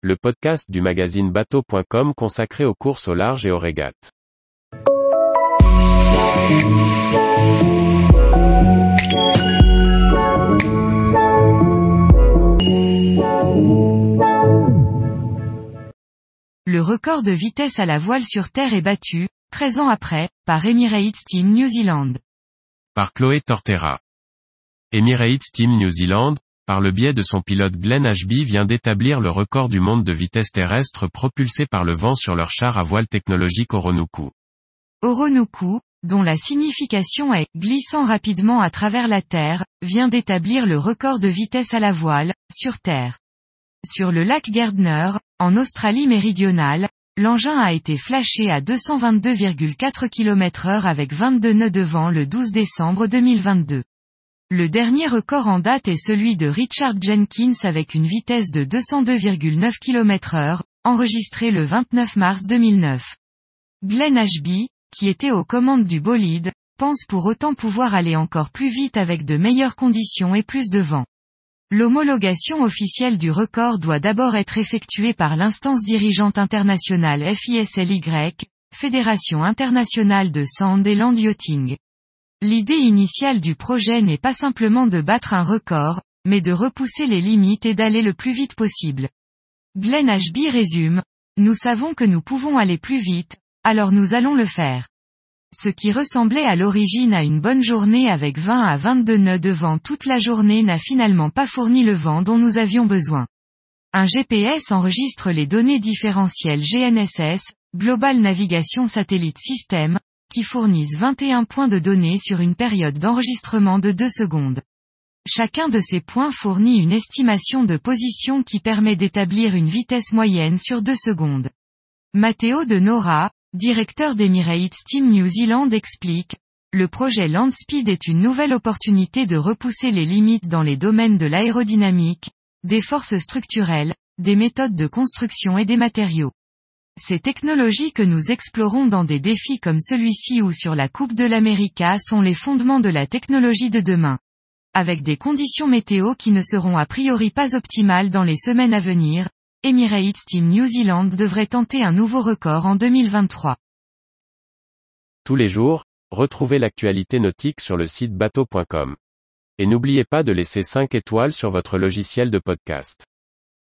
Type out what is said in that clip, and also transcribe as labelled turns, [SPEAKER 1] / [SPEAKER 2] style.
[SPEAKER 1] le podcast du magazine bateau.com consacré aux courses au large et aux régates.
[SPEAKER 2] Le record de vitesse à la voile sur Terre est battu, 13 ans après, par Emirates Team New Zealand.
[SPEAKER 1] Par Chloé Tortera. Emirates Team New Zealand, par le biais de son pilote Glenn Ashby vient d'établir le record du monde de vitesse terrestre propulsé par le vent sur leur char à voile technologique Oronuku.
[SPEAKER 2] Oronuku, dont la signification est glissant rapidement à travers la Terre, vient d'établir le record de vitesse à la voile, sur Terre. Sur le lac Gardner, en Australie méridionale, l'engin a été flashé à 222,4 km heure avec 22 nœuds de vent le 12 décembre 2022. Le dernier record en date est celui de Richard Jenkins avec une vitesse de 202,9 km heure, enregistré le 29 mars 2009. Glenn Ashby, qui était aux commandes du bolide, pense pour autant pouvoir aller encore plus vite avec de meilleures conditions et plus de vent. L'homologation officielle du record doit d'abord être effectuée par l'instance dirigeante internationale FISLY, Fédération internationale de Sand et Land Yachting. L'idée initiale du projet n'est pas simplement de battre un record, mais de repousser les limites et d'aller le plus vite possible. Glenn Ashby résume, Nous savons que nous pouvons aller plus vite, alors nous allons le faire. Ce qui ressemblait à l'origine à une bonne journée avec 20 à 22 nœuds de vent toute la journée n'a finalement pas fourni le vent dont nous avions besoin. Un GPS enregistre les données différentielles GNSS, Global Navigation Satellite System, qui fournissent 21 points de données sur une période d'enregistrement de 2 secondes. Chacun de ces points fournit une estimation de position qui permet d'établir une vitesse moyenne sur 2 secondes. Matteo de Nora, directeur d'Emirates Team New Zealand explique, le projet Landspeed est une nouvelle opportunité de repousser les limites dans les domaines de l'aérodynamique, des forces structurelles, des méthodes de construction et des matériaux. Ces technologies que nous explorons dans des défis comme celui-ci ou sur la Coupe de l'América sont les fondements de la technologie de demain. Avec des conditions météo qui ne seront a priori pas optimales dans les semaines à venir, Emirates Team New Zealand devrait tenter un nouveau record en 2023.
[SPEAKER 1] Tous les jours, retrouvez l'actualité nautique sur le site bateau.com. Et n'oubliez pas de laisser 5 étoiles sur votre logiciel de podcast.